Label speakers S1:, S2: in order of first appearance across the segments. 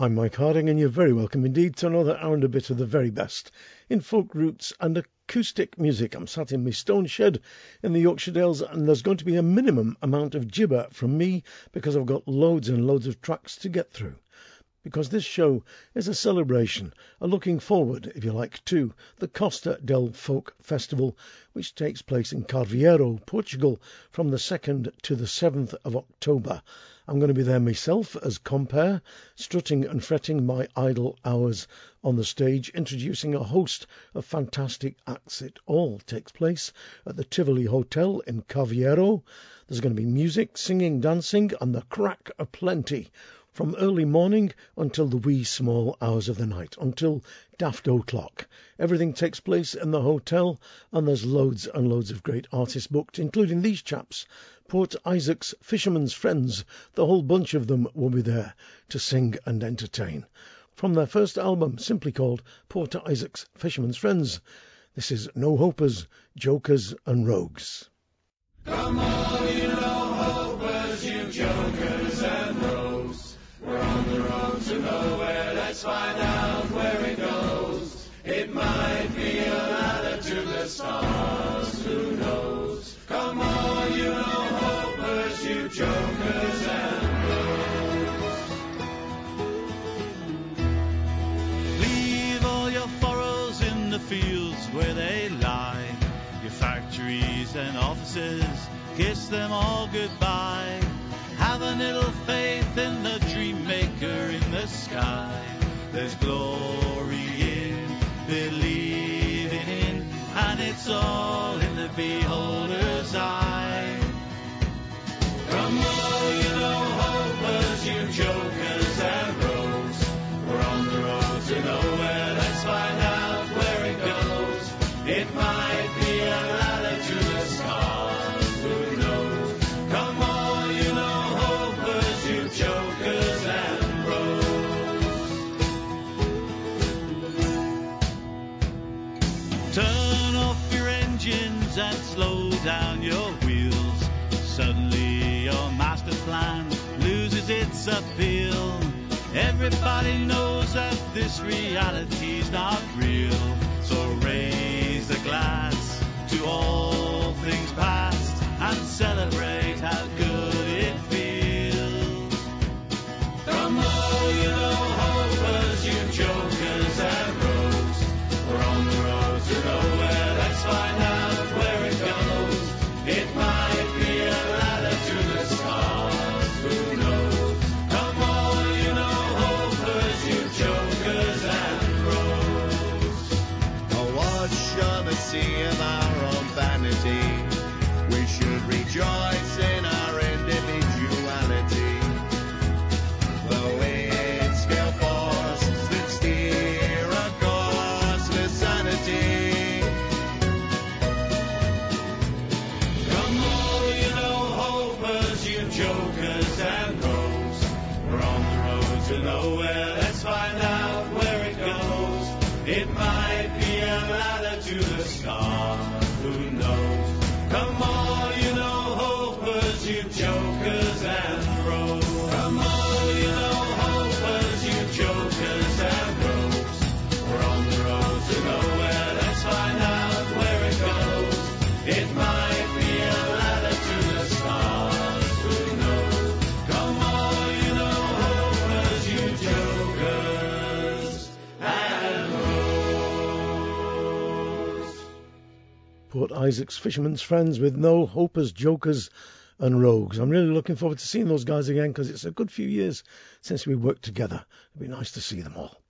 S1: I'm Mike Harding, and you're very welcome indeed to another hour and a bit of the very best in folk roots and acoustic music. I'm sat in my stone shed in the Yorkshire Dales, and there's going to be a minimum amount of gibber from me because I've got loads and loads of tracks to get through. Because this show is a celebration, a looking forward, if you like, to the Costa del Folk Festival, which takes place in Carvoeiro, Portugal, from the 2nd to the 7th of October. I'm going to be there myself as compere, strutting and fretting my idle hours on the stage, introducing a host of fantastic acts. It all takes place at the Tivoli Hotel in Carvoeiro. There's going to be music, singing, dancing, and the crack aplenty from early morning until the wee small hours of the night, until daft o'clock. Everything takes place in the hotel, and there's loads and loads of great artists booked, including these chaps Port Isaac's Fisherman's Friends. The whole bunch of them will be there to sing and entertain. From their first album, simply called Port Isaac's Fisherman's Friends, this is No Hopers, Jokers and Rogues.
S2: Come on, you no hopers, you jokers and rogues. We're on the road to nowhere, let's find out where it goes. It might be a ladder to the stars, who knows? Come on, you no hopers, you jokers and rogues.
S3: Leave all your furrows in the fields where they lie. Your factories and offices, kiss them all goodbye. Have a little faith in the dream maker in the sky. There's glory in believing, in, and it's all in the beholder's eye. Down your wheels. Suddenly your master plan loses its appeal. Everybody knows that this reality's not real. So raise a glass to all things past and celebrate how good
S1: Isaac's Fisherman's Friends with no hopers, jokers, and rogues. I'm really looking forward to seeing those guys again because it's a good few years since we worked together. It'd be nice to see them all.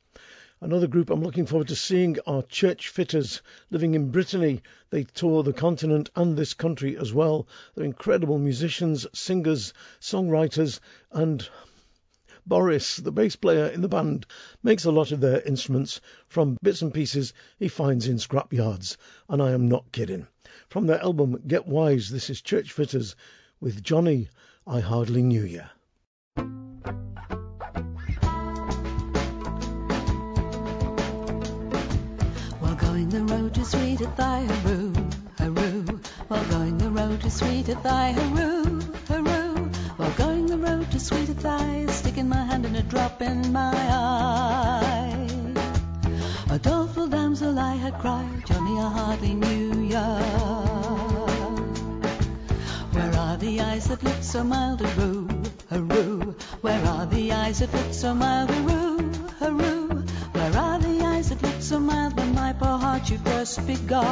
S1: Another group I'm looking forward to seeing are Churchfitters living in Brittany. They tour the continent and this country as well. They're incredible musicians, singers, songwriters, and Boris, the bass player in the band, makes a lot of their instruments from bits and pieces he finds in scrapyards, and I am not kidding. From their album Get Wise, this is Churchfitters with Johnny, I Hardly Knew Ya.
S4: While going the road to sweet at thy haru, haru. While going the road to sweet at thy haru, haru. While going the road to sweeter thighs, sticking my hand in a drop in my eye. A doleful damsel I had cried, Johnny, I hardly knew ya. Where are the eyes that looked so mild, Haru, Haru? Where are the eyes that looked so mild, Haru, Haru? Where are the eyes that looked so mild when my poor heart you first beguiled?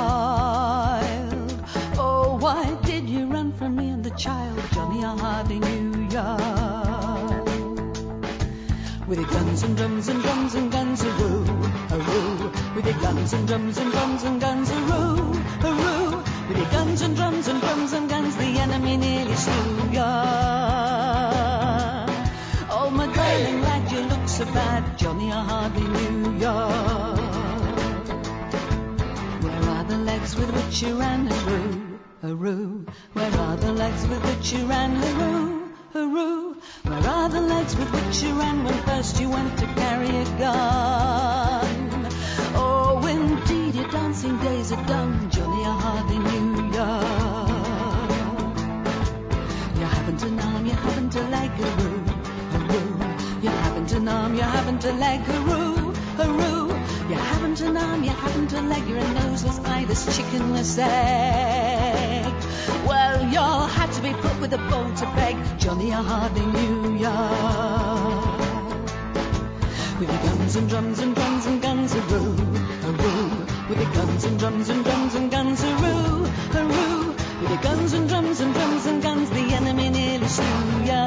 S4: Oh, why did you run from me and the child, Johnny? I hardly knew ya. With your guns and drums and drums and guns, hurroo, hurroo. With your guns and drums and drums and guns, hurroo, hurroo. With your guns and drums and drums and guns, the enemy nearly slew ya. Oh, my darling lad, you look so bad, Johnny, I hardly knew ya. Where are the legs with which you ran, hurroo, hurroo? Where are the legs with which you ran, hurroo, hurroo? Where are the legs with which you ran when first you went to carry a gun? Oh, indeed, your dancing days are done, Johnny, I hardly knew ya. You haven't an you haven't a leg, hurroo, hurroo. You haven't an arm, you haven't a leg, hurroo, hurroo. You haven't an arm, you haven't a leg, you're a noseless, eyeless, chickenless egg. Well, you'll have to be put with a bone to beg, Johnny, I hardly knew ya. With your guns and drums and drums and guns, hurroo, hurroo. With your guns and drums and drums and guns, hurroo, hurroo. With your guns and drums and drums and guns, the enemy nearly slew ya.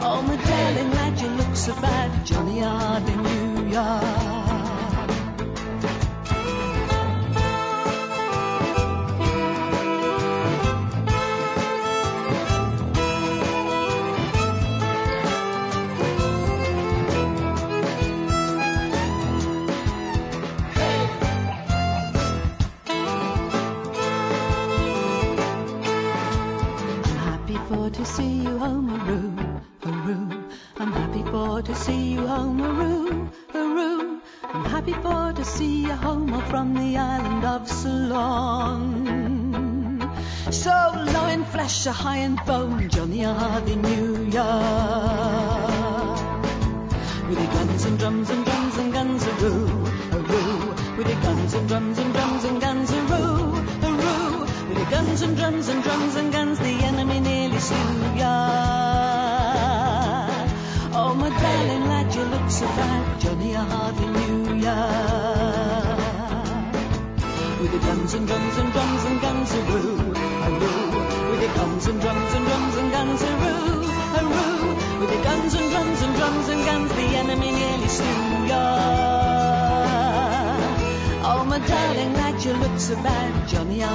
S4: Oh, my darling lad, you look so bad, Johnny, I hardly flesh, so high in bone, Johnny, I hardly knew ya. With your guns and drums and drums and guns, Haru, Haru. With your guns and drums and drums and guns, Haru, Haru. With your guns and drums and drums and guns, the enemy nearly slew ya. Oh, my darling lad, you look so bad, Johnny, I hardly knew ya. With your guns and drums and drums and guns, hurroo. With your guns and drums and drums and guns, hurroo, hurroo. With your guns and drums and drums and guns, the enemy nearly slew ya. Oh, my darling lad, you look so bad, Johnny, ya.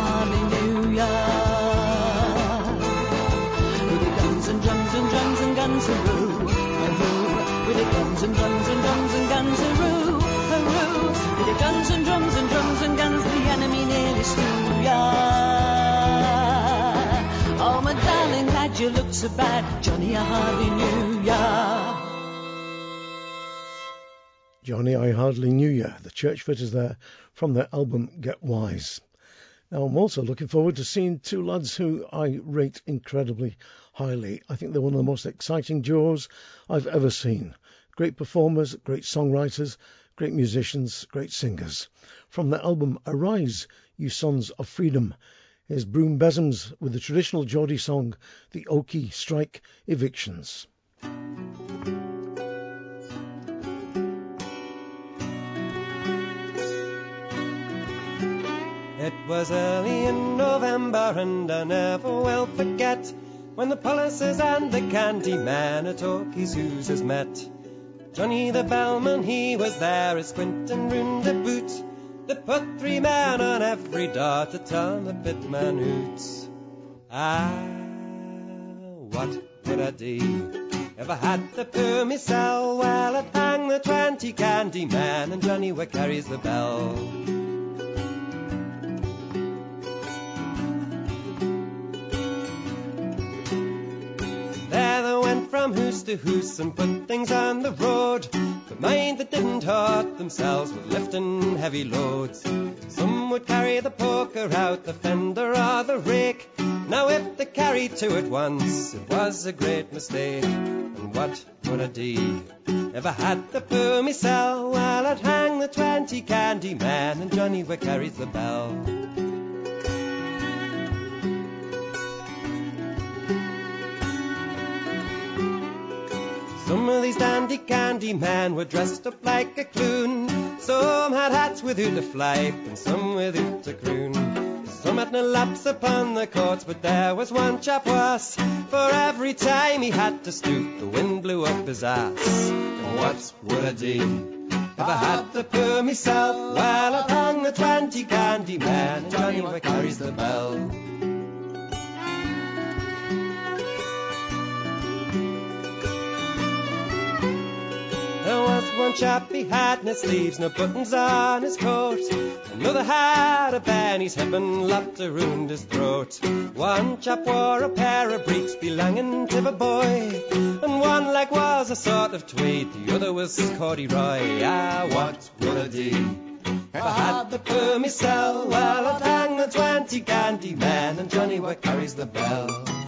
S4: With your guns and drums and drums and guns, hurroo, hurroo. With your guns and drums and drums and guns, hurroo, hurroo. With your guns and drums and drums and guns, the enemy nearly slew ya. So bad, Johnny, I hardly knew ya.
S1: Johnny, I hardly knew you. The Churchfitters there from their album Get Wise. Now, I'm also looking forward to seeing two lads who I rate incredibly highly. I think they're one of the most exciting duos I've ever seen. Great performers, great songwriters, great musicians, great singers. From their album Arise, You Sons of Freedom, here's Broom Bezzums with the traditional Geordie song, The Oakey Strike Evictions.
S5: It was early in November, and I never will forget when the policies and the candy man at Oakey's Hoosers met. Johnny the bellman, he was there, as Quinton ruined the boot. They put three men on every door to turn the pitman out. Ah, what would I do? If I had to poo myself, well, I'd hang the twenty candy man and Johnny where carries the bell. There they went from hoose to hoose and put things on the road. The mind that didn't hurt themselves with lifting heavy loads. Some would carry the poker out the fender or the rake. Now if they carried two at once, it was a great mistake. And what would I do? If I had the poor myself, well, I'd hang the twenty candy man, and Johnny where carries the bell. Some of these dandy candy men were dressed up like a clown. Some had hats with without a flape, and some with without a croon. Some had no laps upon the courts, but there was one chap worse. For every time he had to stoop, the wind blew up his ass. And what would I do? If I had the poor myself, well, I'd hang the twenty candy men, and Johnny carries the bell. There was one chap, he had no sleeves, no buttons on his coat. Another had a Benny's hip and lapped around his throat. One chap wore a pair of breeks belonging to the boy. And one leg was a sort of tweed, the other was corduroy. Ah, what would I do? If I had the myself, well, I'd hang the twenty candy men, and Johnny what carries the bell.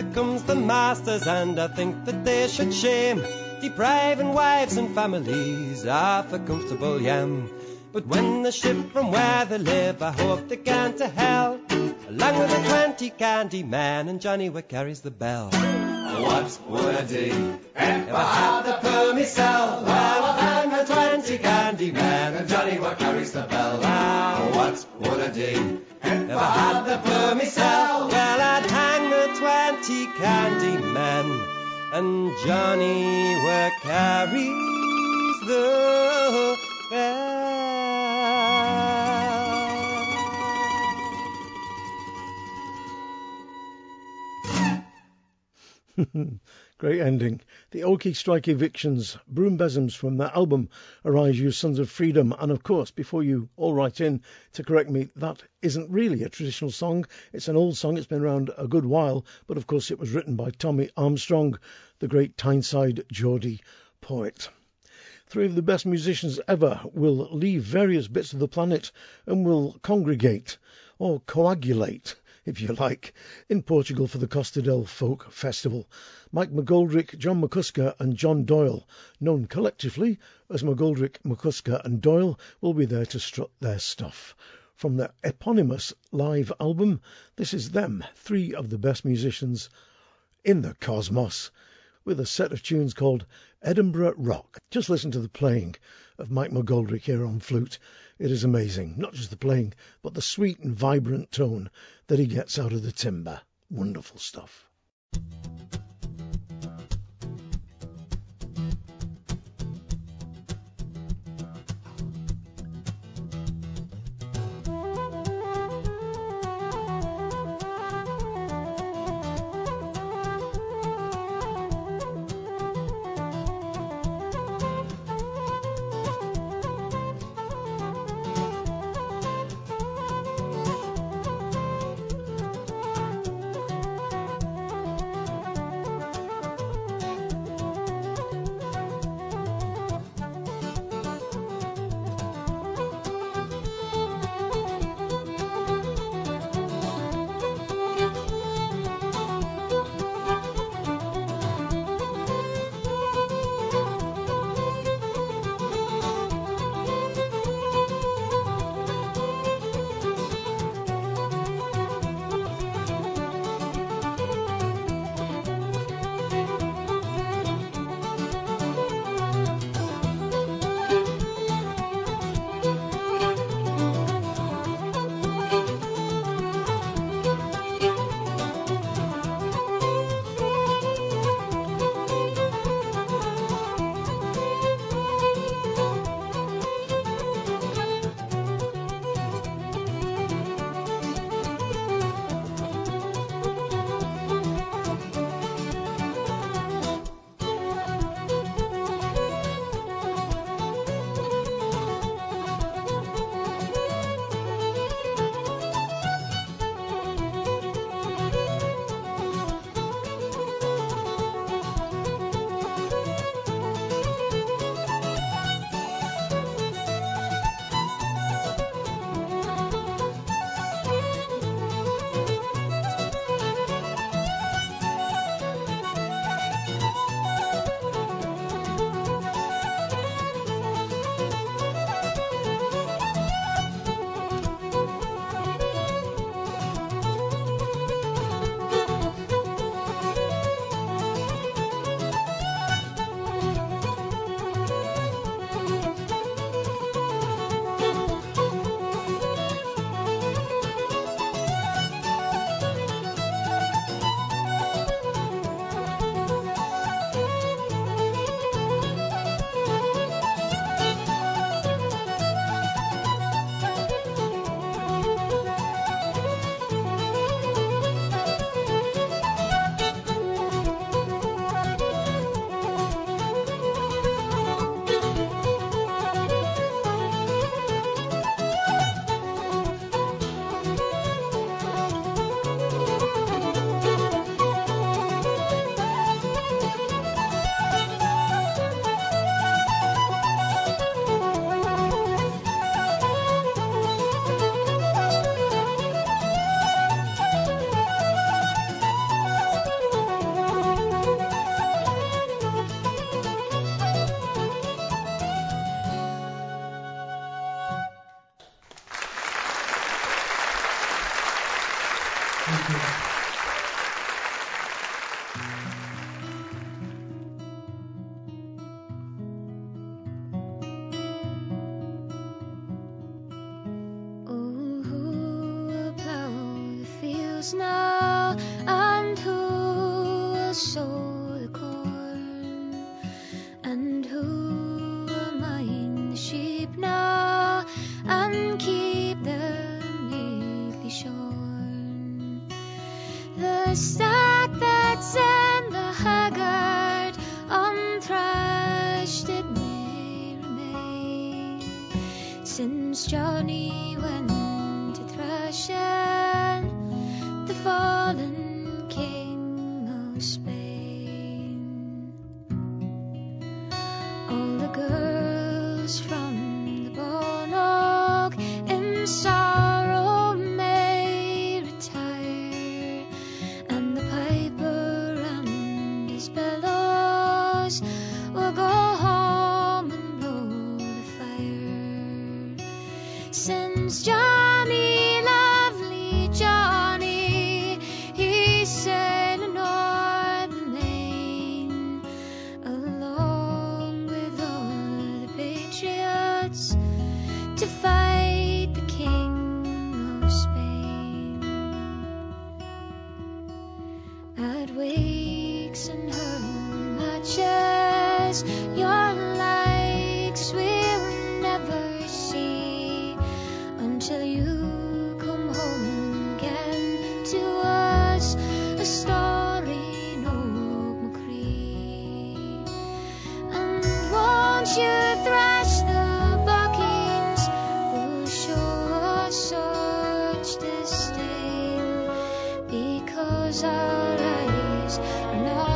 S5: There comes the masters, and I think that they should shame depriving wives and families of a comfortable yam. But when they ship from where they live, I hope they can to hell, along with the twenty candy man and Johnny what carries the bell. What would I do if I had the poor myself? Well, I'd hang the twenty candy man and Johnny what carries the bell. What would I do if I had the poor myself? Well, I'd hang the twenty candy men and Johnny where carries the bell.
S1: Great ending. The Oakey Strike Evictions, Broom Bezzums from their album Arise You Sons of Freedom. And of course, before you all write in to correct me, that isn't really a traditional song. It's an old song. It's been around a good while. But of course, it was written by Tommy Armstrong, the great Tyneside Geordie poet. Three of the best musicians ever will leave various bits of the planet and will congregate or coagulate if you like, in Portugal for the Costa del Folk Festival. Mike McGoldrick, John McCusker, and John Doyle, known collectively as McGoldrick, McCusker, and Doyle, will be there to strut their stuff. From their eponymous live album, this is them, three of the best musicians in the cosmos, with a set of tunes called Edinburgh Rock. Just listen to the playing of Mike McGoldrick here on flute. It is amazing, not just the playing, but the sweet and vibrant tone that he gets out of the timber. Wonderful stuff.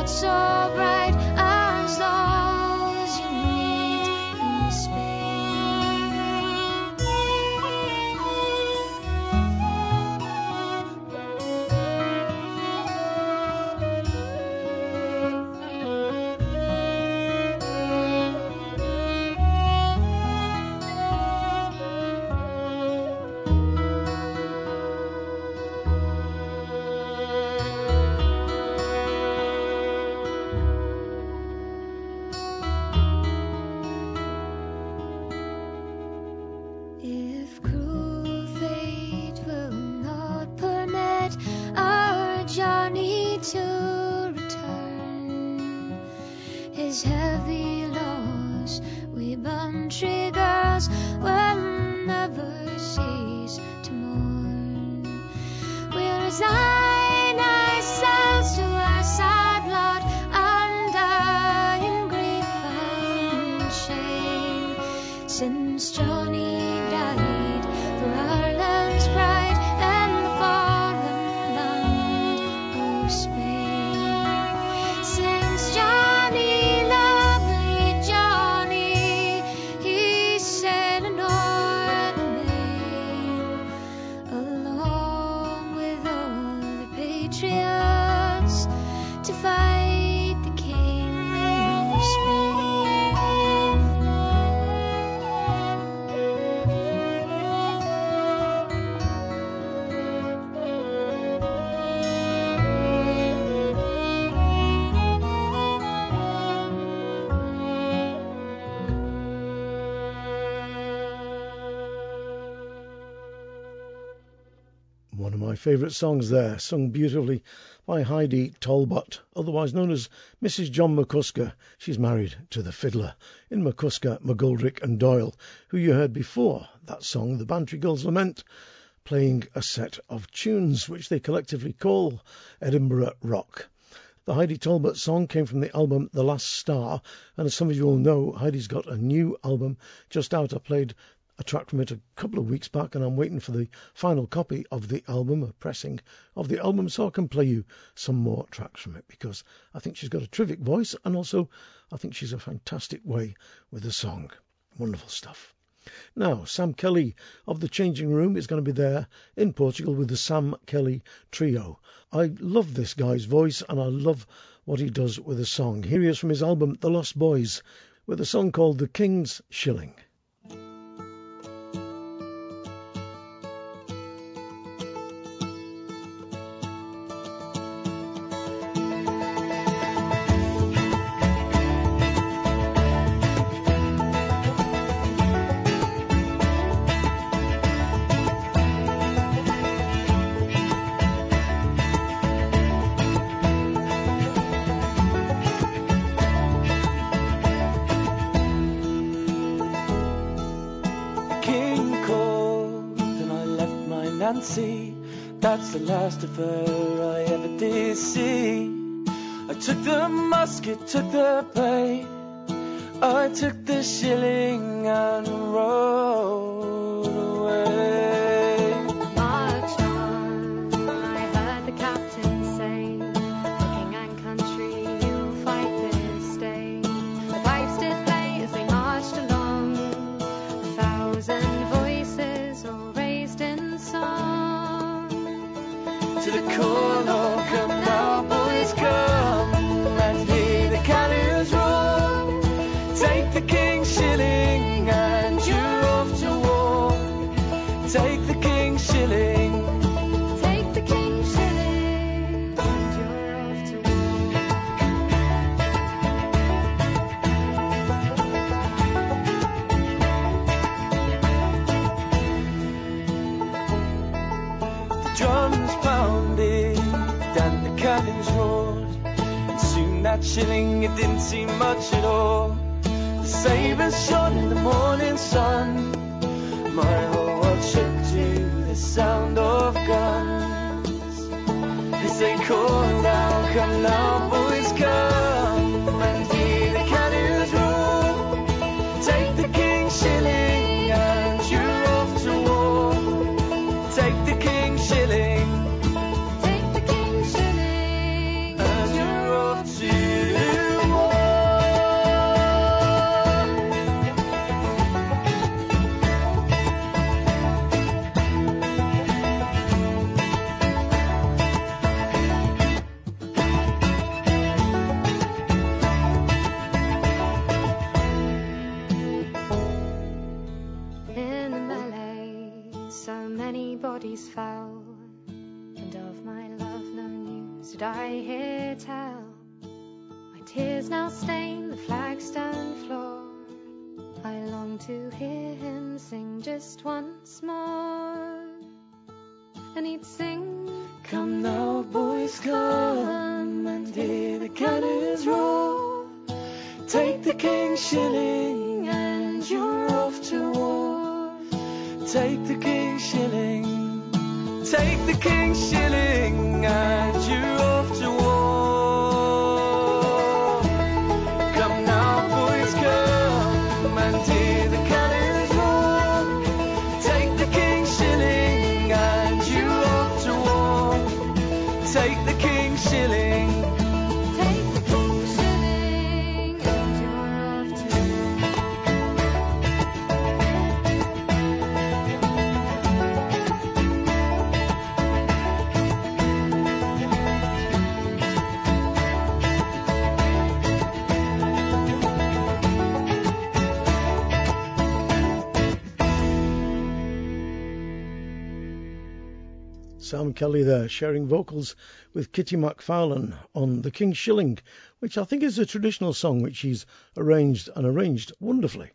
S6: So bright
S1: favourite songs there, sung beautifully by Heidi Talbot, otherwise known as Mrs. John McCusker. She's married to the fiddler in McCusker, McGoldrick and Doyle, who you heard before that song, The Bantry Girls Lament, playing a set of tunes which they collectively call Edinburgh Rock. The Heidi Talbot song came from the album The Last Star, and as some of you all know, Heidi's got a new album just out. I played a track from it a couple of weeks back, and I'm waiting for the final copy of the album, a pressing of the album, so I can play you some more tracks from it because I think she's got a terrific voice, and also I think she's a fantastic way with the song. Wonderful stuff. Now, Sam Kelly of The Changing Room is going to be there in Portugal with the Sam Kelly Trio. I love this guy's voice and I love what he does with a song. Here he is from his album The Lost Boys with a song called The King's Shilling. Kelly there sharing vocals with Kitty MacFarlane on The King Shilling, which I think is a traditional song which he's arranged and arranged wonderfully,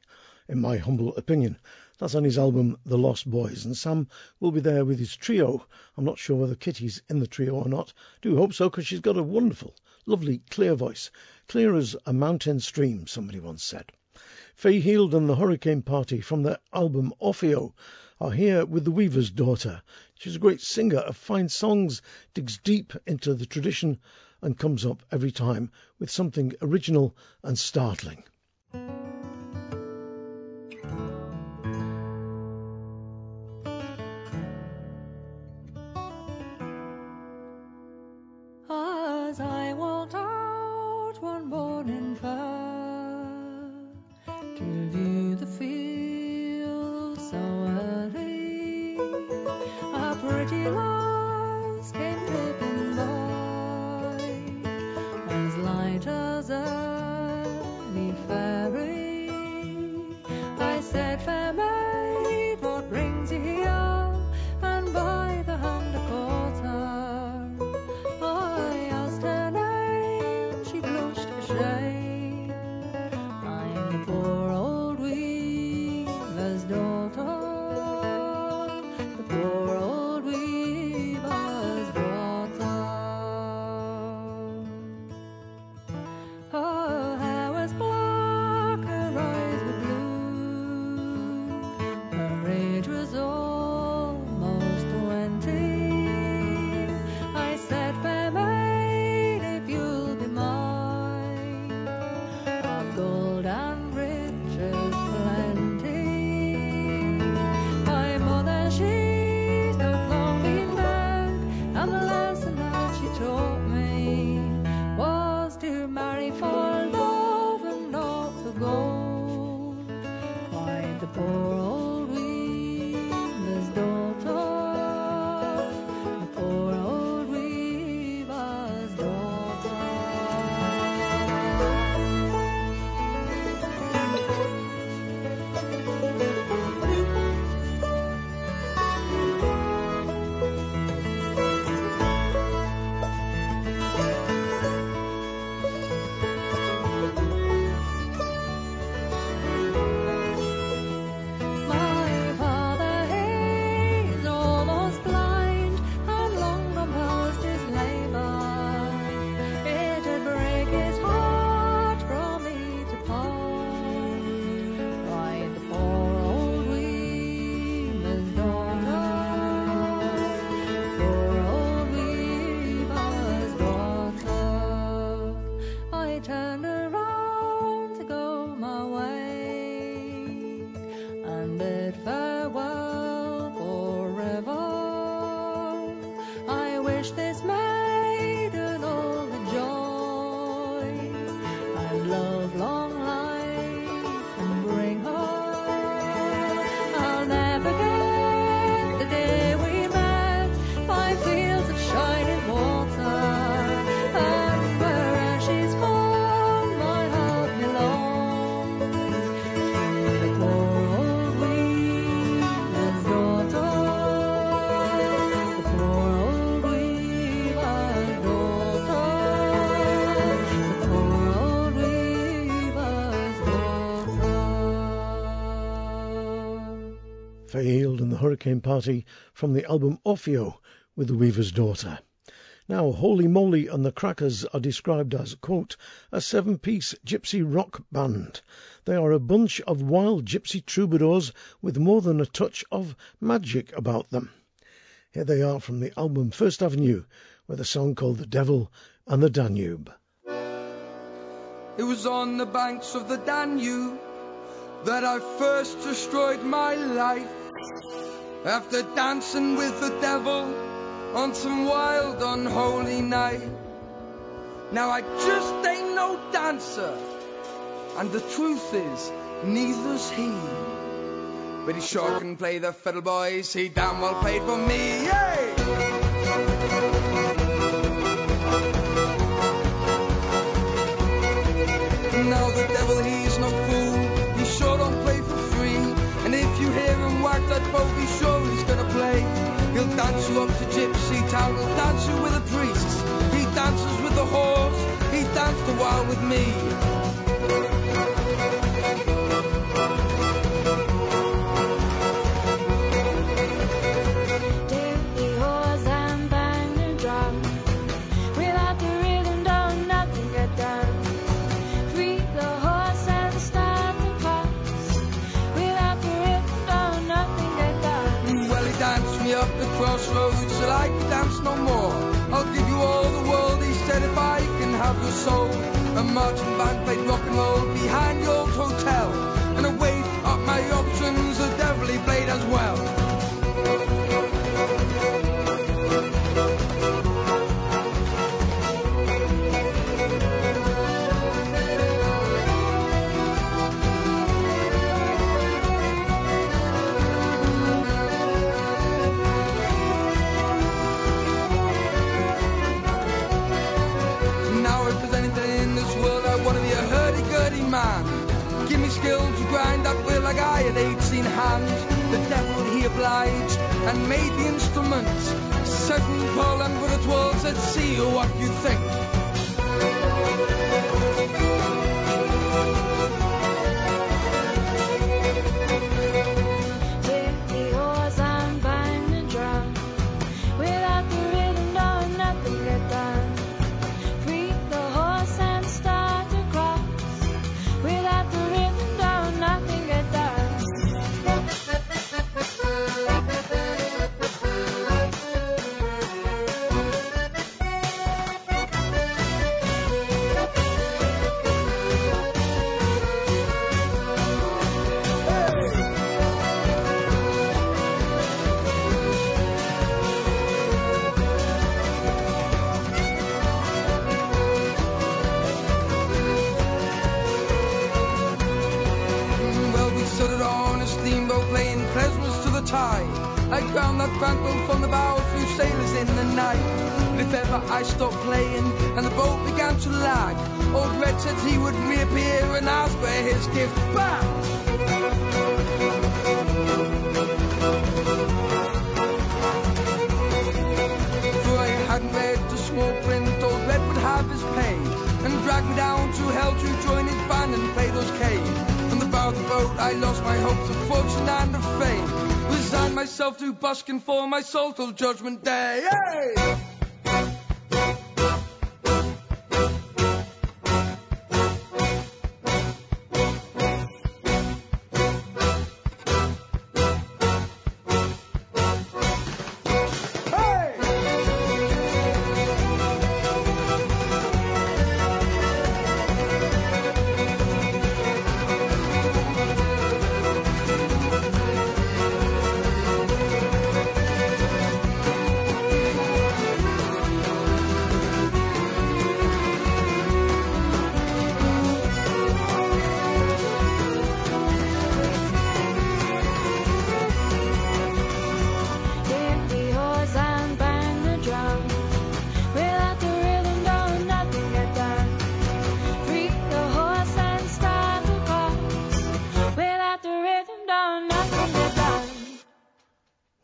S1: in my humble opinion. That's on his album The Lost Boys, and Sam will be there with his trio. I'm not sure whether Kitty's in the trio or not. Do hope so, because she's got a wonderful, lovely, clear voice. Clear as a mountain stream, somebody once said. Fay Hield and the Hurricane Party from their album Orfeo are here with the weaver's daughter. She's a great singer of fine songs, digs deep into the tradition, and comes up every time with something original and startling.
S7: As I walked out one morning.
S1: Hurricane Party from the album Orfeo with the Weaver's Daughter. Now, Holy Moly and the Crackers are described as, a seven piece gypsy rock band. They are a bunch of wild gypsy troubadours with more than a touch of magic about them. Here they are from the album First Avenue with a song called The Devil and the Danube.
S8: It was on the banks of the Danube that I first destroyed my life. After dancing with the devil on some wild, unholy night. Now I just ain't no dancer, and the truth is, neither's he. But he sure can play the fiddle, boys. He damn well played for me. Yay! Now the devil, he's bogey, sure he's gonna play. He'll dance you up to Gypsy Town. He'll dance you with the priests. He dances with the horse. He danced a while with me. Soul. A marching band played rock and roll behind old hotel. And I weighed up my options, the devil he played as well. And made the instruments. Certain Paul and but it was, let's see what you think. Busking for my soul till judgment day. Hey!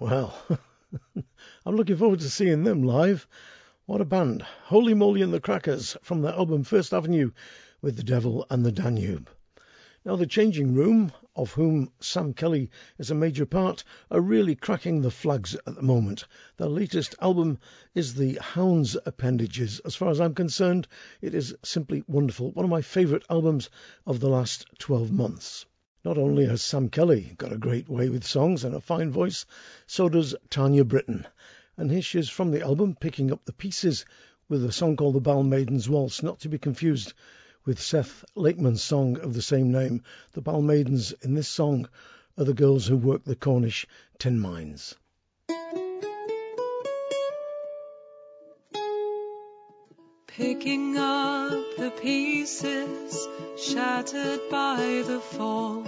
S1: Well, I'm looking forward to seeing them live. What a band. Holy Moly and the Crackers from their album First Avenue with the Devil and the Danube. Now, The Changing Room, of whom Sam Kelly is a major part, are really cracking the flags at the moment. Their latest album is the Hounds Appendages. As far as I'm concerned, it is simply wonderful. One of my favourite albums of the last 12 months. Not only has Sam Kelly got a great way with songs and a fine voice, so does Tanya Brittain. And here she is from the album, picking up the pieces with a song called The Balmaiden's Waltz, not to be confused with Seth Lakeman's song of the same name. The Balmaidens in this song are the girls who work the Cornish tin mines.
S9: Picking up the pieces shattered by the fall,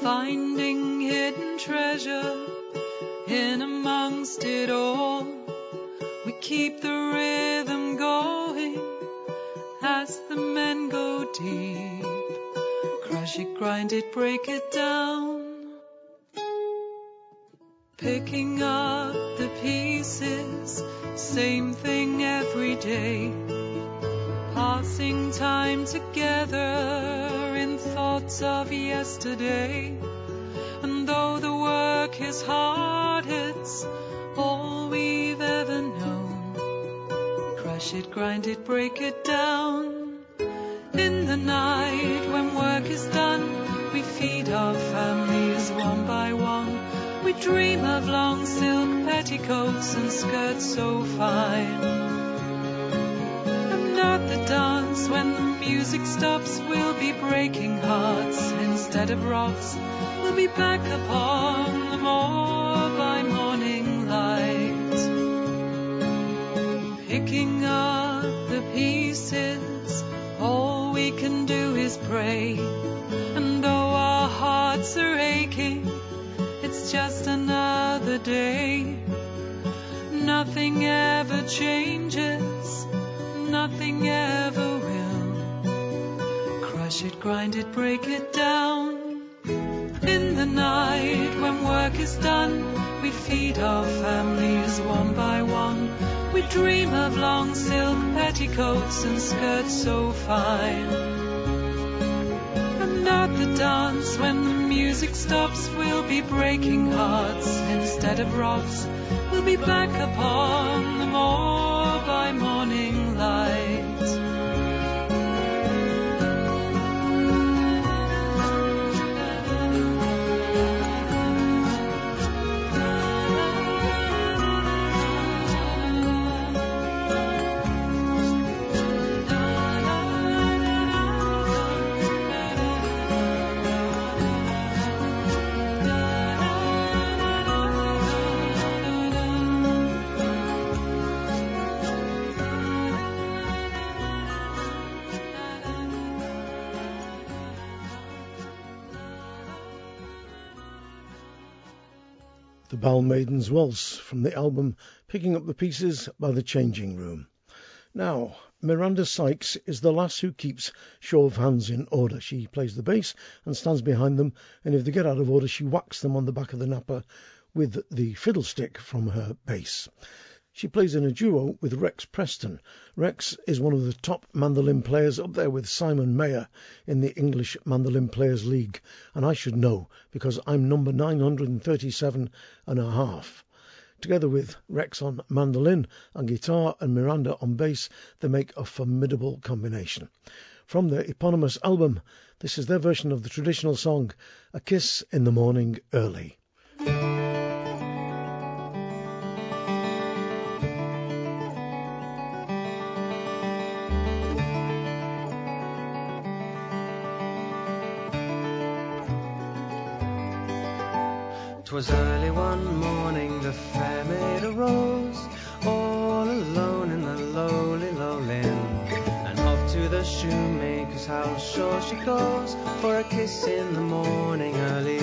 S9: finding hidden treasure in amongst it all. We keep the rhythm going as the men go deep. Crush it, grind it, break it down. Picking up the pieces, same thing every day. Passing time together in thoughts of yesterday. And though the work is hard, it's all we've ever known. Crush it, grind it, break it down. In the night when work is done, we feed our families one by one. We dream of long silk petticoats and skirts so fine. And at the dance, when the music stops, we'll be breaking hearts instead of rocks. We'll be back upon the moor by morning light, picking up the pieces. All we can do is pray, and though our hearts are aching, just another day. Nothing ever changes, nothing ever will. Crush it, grind it, break it down. In the night when work is done, we feed our families one by one. We dream of long silk petticoats and skirts so fine. Dance, when the music stops, we'll be breaking hearts instead of rocks. We'll be back upon the moor by morning light.
S1: Balmaiden's Waltz from the album Picking Up the Pieces by The Changing Room. Now, Miranda Sykes is the lass who keeps show of hands in order. She plays the bass and stands behind them, and if they get out of order, she whacks them on the back of the napper with the fiddlestick from her bass. She plays in a duo with Rex Preston. Rex is one of the top mandolin players up there with Simon Mayor in the English Mandolin Players League, and I should know because I'm number 937 and a half. Together with Rex on mandolin and guitar and Miranda on bass, they make a formidable combination. From their eponymous album, this is their version of the traditional song, A Kiss in the Morning Early.
S10: Twas early one morning the fair maid arose, all alone in the lowly lowland, and off to the shoemaker's house sure she goes for a kiss in the morning early.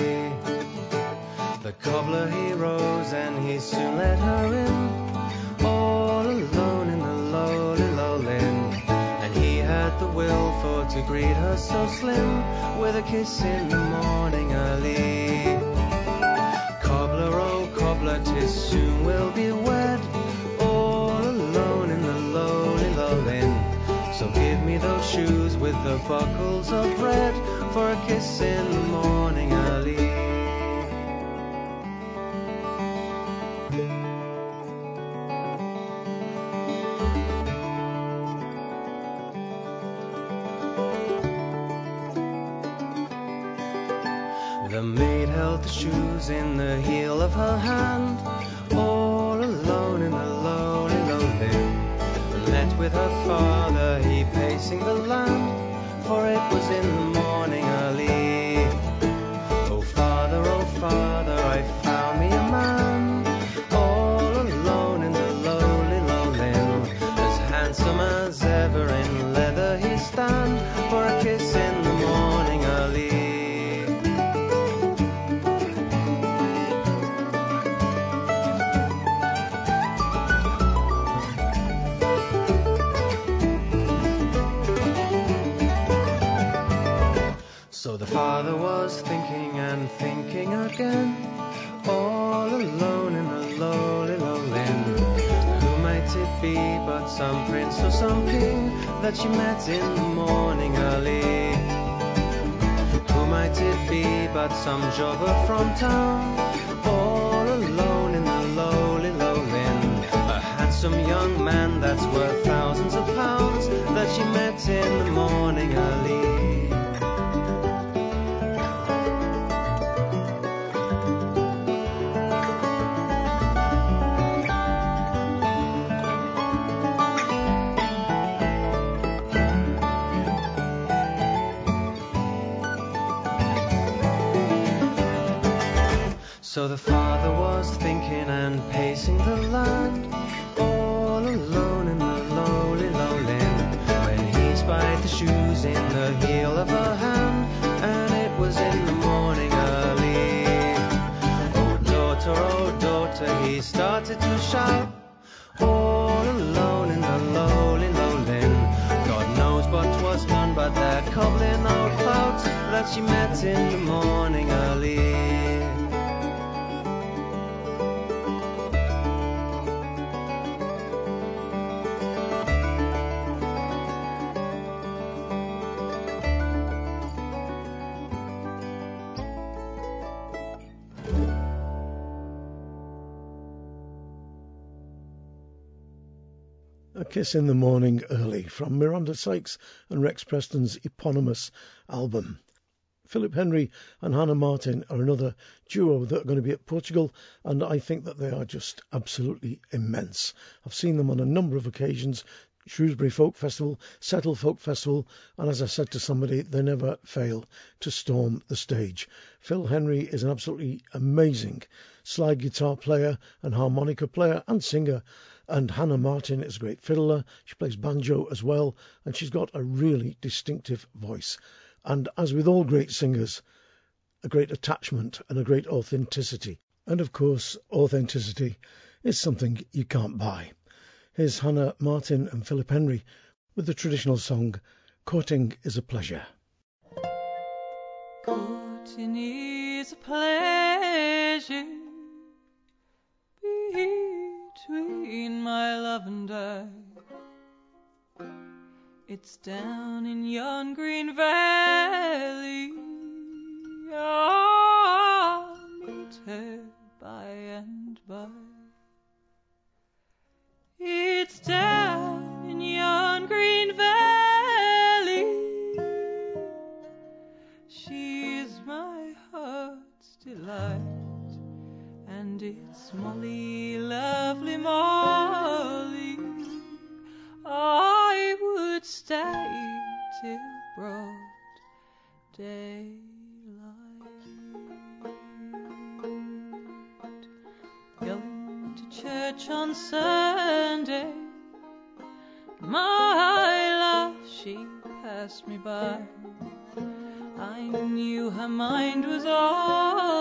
S10: The cobbler he rose and he soon let her in, all alone in the lowly lowland, and he had the will for to greet her so slim with a kiss in the morning early. Tis soon we'll be wed, all alone in the lonely lowlin. So give me those shoes with the buckles of red, for a kiss in the morning early. Jobber from town, pacing the land, all alone in the lowly lowland, when he spied the shoes in the heel of her hand, and it was in the morning early. Oh daughter, oh daughter, he started to shout, all alone in the lowly lowland. God knows what was none but that cobbling old clouds that she met in the morning early.
S1: Kiss in the Morning Early from Miranda Sykes and Rex Preston's eponymous album. Phillip Henry and Hannah Martin are another duo that are going to be at Portugal, and I think that they are just absolutely immense. I've seen them on a number of occasions Shrewsbury Folk Festival, Settle Folk Festival, and as I said to somebody, they never fail to storm the stage. Phil Henry is an absolutely amazing slide guitar player and harmonica player and singer, and Hannah Martin is a great fiddler. She plays banjo as well, and she's got a really distinctive voice. And as with all great singers, a great attachment and a great authenticity. And of course, authenticity is something you can't buy. Here's Hannah Martin and Phillip Henry with the traditional song Courting is a Pleasure.
S9: Courting is a pleasure between my love and I. It's down in yon green valley. I'll meet her by and by. It's down in yon green valley. She is my heart's delight, and it's Molly, lovely Molly. I would stay till broad daylight. Going to church on Sunday. My love, she passed me by. I knew her mind was altered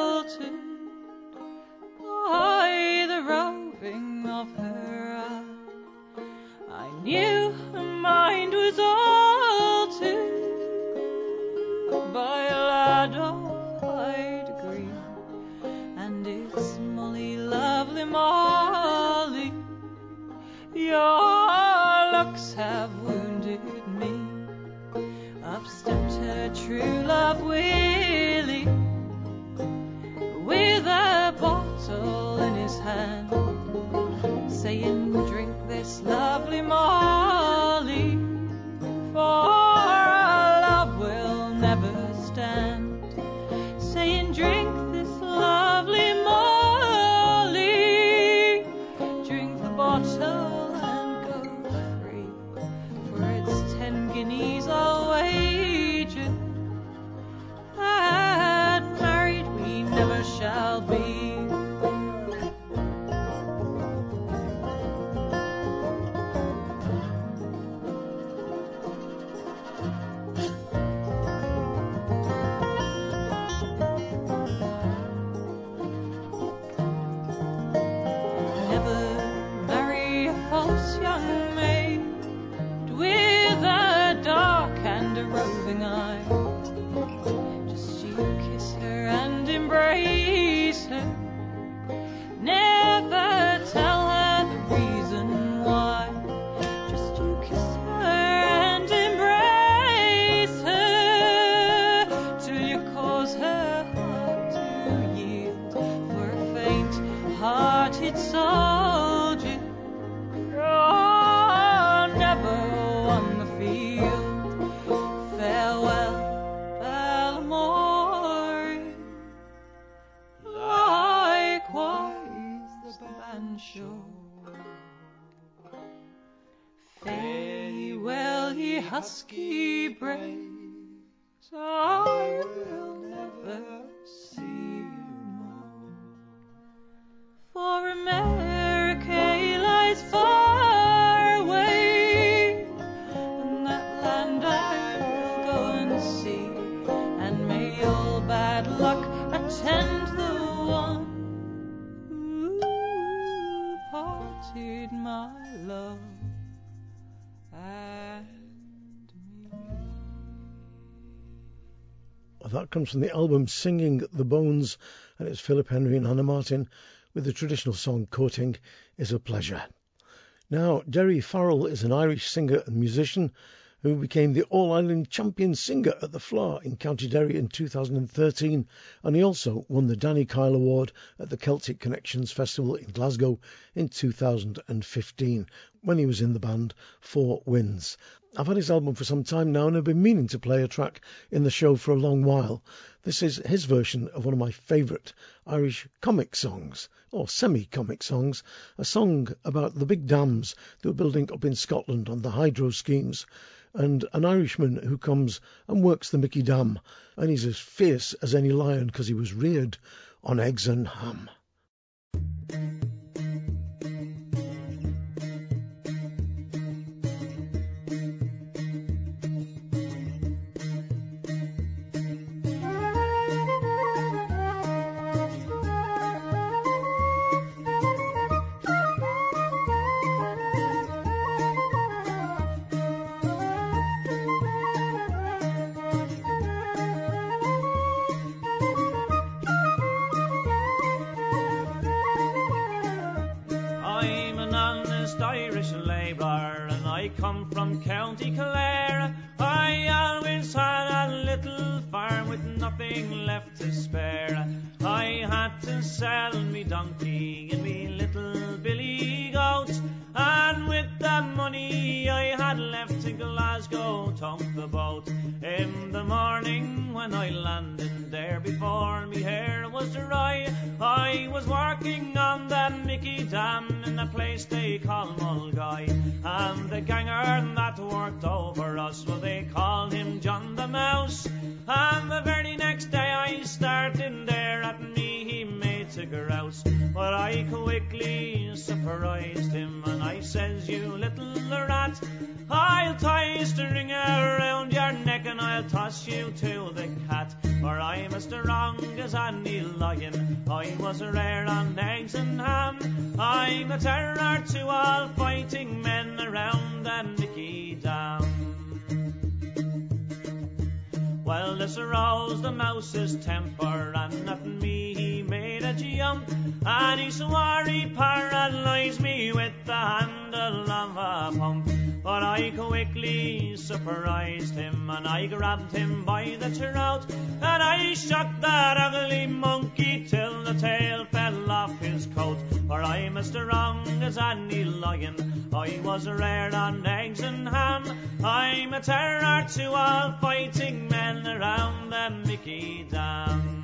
S9: That
S1: comes from the album Singing the Bones, and it's Phillip Henry and Hannah Martin with the traditional song Courting is a Pleasure. Now, Daoiri Farrell is an Irish singer and musician who became the All Ireland champion singer at the Fleadh in County Derry in 2013, and he also won the Danny Kyle Award at the Celtic Connections Festival in Glasgow in 2015 when he was in the band Four Winds. I've had his album for some time now and I've been meaning to play a track in the show for a long while. This is his version of one of my favourite Irish comic songs, or semi comic songs, a song about the big dams they were building up in Scotland on the hydro schemes, and an Irishman who comes and works the Mickey Dam, and he's as fierce as any lion because he was reared on eggs and ham.
S11: Was a rare on eggs and ham. I'm a terror to all fighting men around the Mickey Dam. Well, this aroused the mouse's temper, and at me he made a jump, and he swore he paralysed me with the handle of a pump. But I quickly surprised him and I grabbed him by the throat and I shook that ugly monkey till the tail fell off his coat. For I'm as strong as any lion, I was rare on eggs and ham. I'm a terror to all fighting men around the Mickey Dam.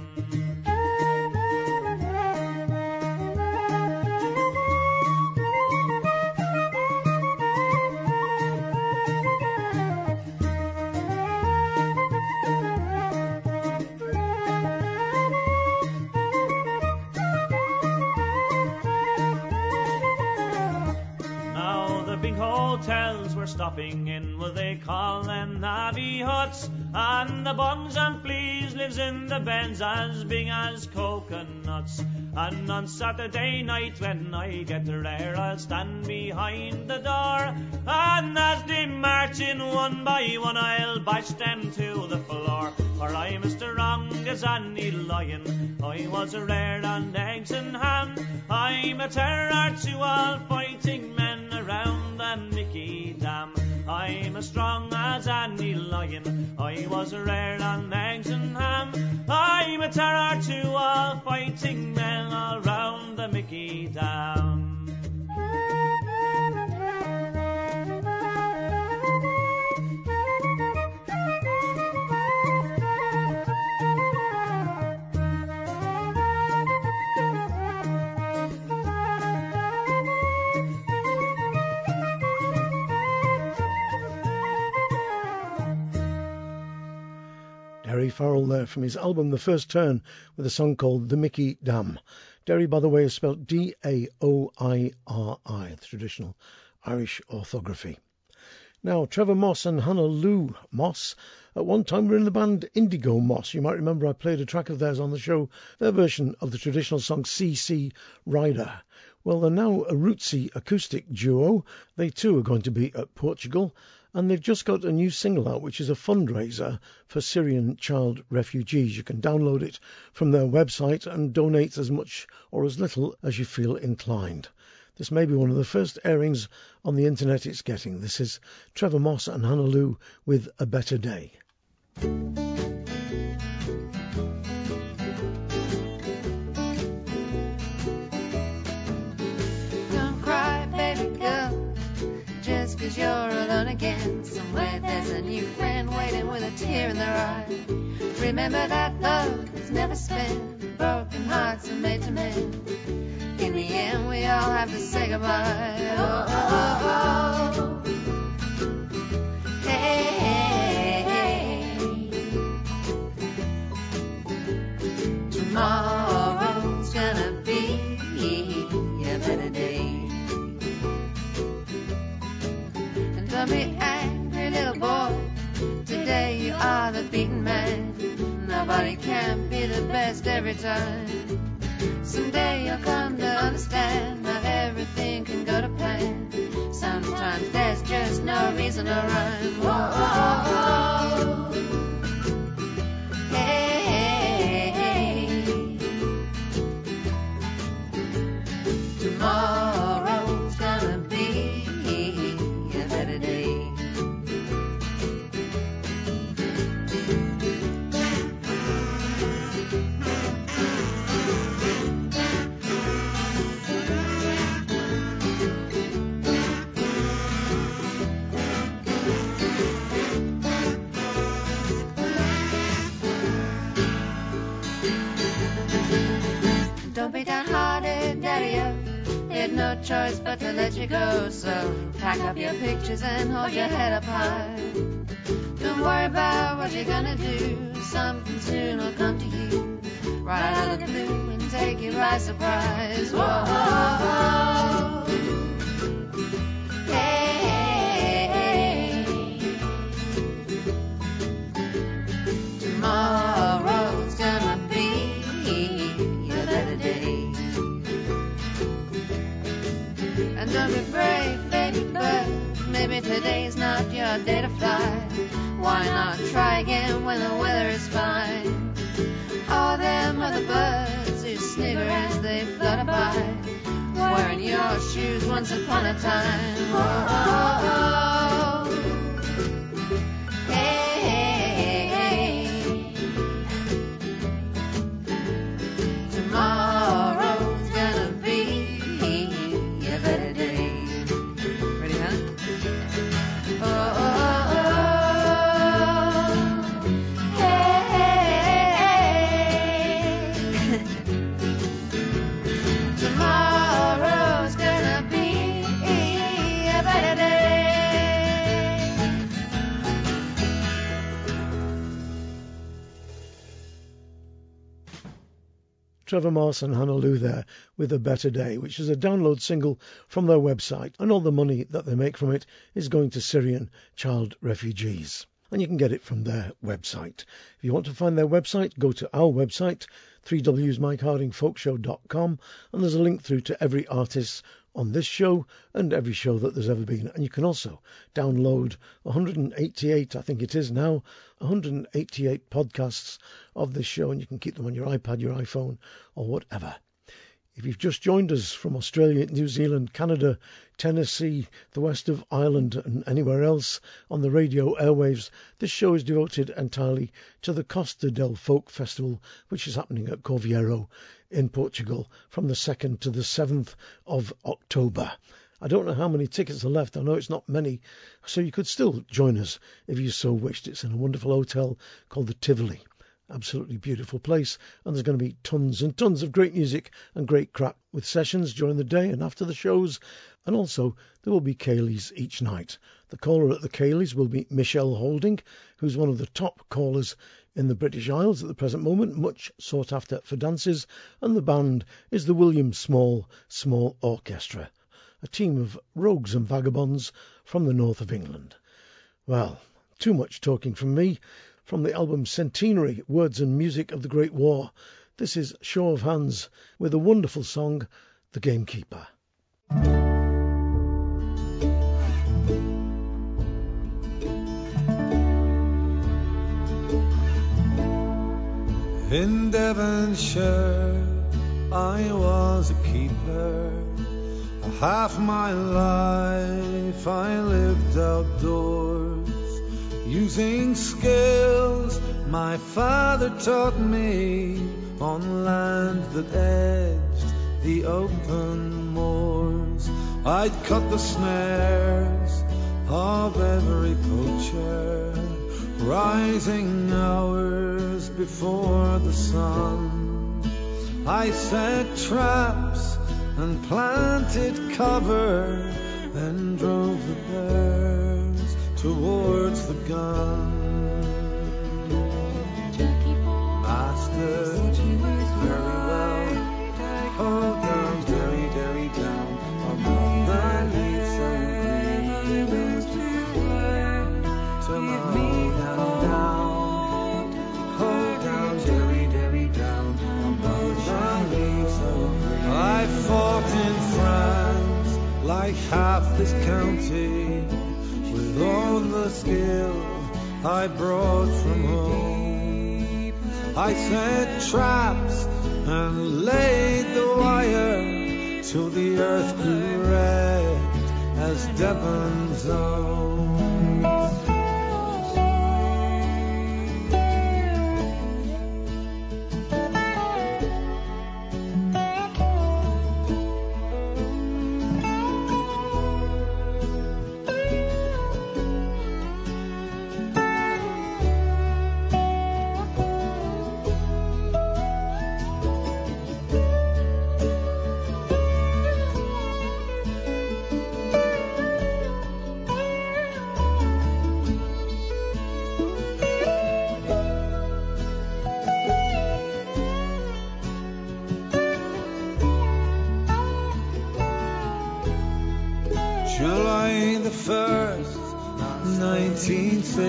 S11: Stopping in, well they call them navvy huts, and the bums and fleas lives in the bends as big as coconuts. And on Saturday night when I get there, I'll stand behind the door, and as they march in one by one, I'll bash them to the floor. For I'm as strong as any lion, I was reared on eggs and ham. I'm a terror to all fighting men around the Mickey Dam. I'm as strong as any lion, I was reared on eggs and ham. I'm a terror to all fighting men all round the Mickey Dam.
S1: Daoiri Farrell there from his album The First Turn with a song called The Mickey Dam. Daoiri, by the way, is spelled D A O I R I, the traditional Irish orthography. Now, Trevor Moss and Hannah Lou Moss at one time were in the band Indigo Moss. You might remember I played a track of theirs on the show, their version of the traditional song CC Rider. Well, they're now a rootsy acoustic duo. They too are going to be at Portugal, and they've just got a new single out, which is a fundraiser for Syrian child refugees. You can download it from their website and donate as much or as little as you feel inclined. This may be one of the first airings on the internet it's getting. This is Trevor Moss and Hannah Lou with A Better Day.
S12: Again. Somewhere there's a new friend waiting with a tear in their eye. Remember that love is never spent, broken hearts are made to mend. In the end, we all have to say goodbye. Oh, oh, oh, oh. Nobody can be the best every time. Someday you'll come to understand not everything can go to plan. Sometimes there's just no reason to run. Whoa, whoa, whoa. Had no choice but to let you go. So pack up your pictures and hold your head up high. Don't worry about what you're gonna do. Something soon will come to you. Right out of the blue and take you by surprise. Whoa. Don't be brave, baby bird. Maybe today's not your day to fly. Why not try again when the weather is fine? All them other birds who snigger as they flutter by, wearing your shoes once upon a time. Whoa,
S1: Trevor Moss and Hannah Lou there with A Better Day, which is a download single from their website, and all the money that they make from it is going to Syrian child refugees. And you can get it from their website. If you want to find their website, go to our website, 3wsmikehardingfolkshow.com, and there's a link through to every artist on this show and every show that there's ever been. And you can also download 188, I think it is now, 188 podcasts of this show, and you can keep them on your iPad, your iPhone, or whatever. If you've just joined us from Australia, New Zealand, Canada, Tennessee, the west of Ireland, and anywhere else on the radio airwaves, this show is devoted entirely to the Costa del Folk Festival, which is happening at Carvoeiro in Portugal from the 2nd to the 7th of October. I don't know how many tickets are left. I know it's not many, so you could still join us if you so wished. It's in a wonderful hotel called the Tivoli. Absolutely beautiful place, and there's going to be tons and tons of great music and great crack with sessions during the day and after the shows, and also there will be ceilidhs each night. The caller at the ceilidhs will be Michelle Holding, who's one of the top callers in the British Isles at the present moment, much sought after for dances, and the band is the William Small Small Orchestra, a team of rogues and vagabonds from the north of England. Well, too much talking from me. From the album Centenary Words and Music of the Great War, this is Show of Hands with a wonderful song, The Gamekeeper.
S13: In Devonshire, I was a keeper. Half my life I lived outdoors, using skills my father taught me on land that edged the open moors. I'd cut the snares of every poacher, rising hours before the sun. I set traps and planted cover, then drove the bears towards the gun. Master, fought in France, like half this county, with all the skill I brought from home. I set traps and laid the wire till the earth grew red as Devon's own.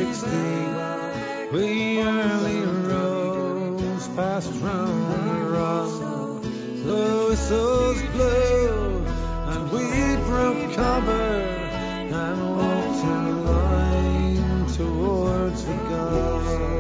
S13: 1960, we early rose past round rock. The whistles blew, and we broke cover and walked in line towards the gun.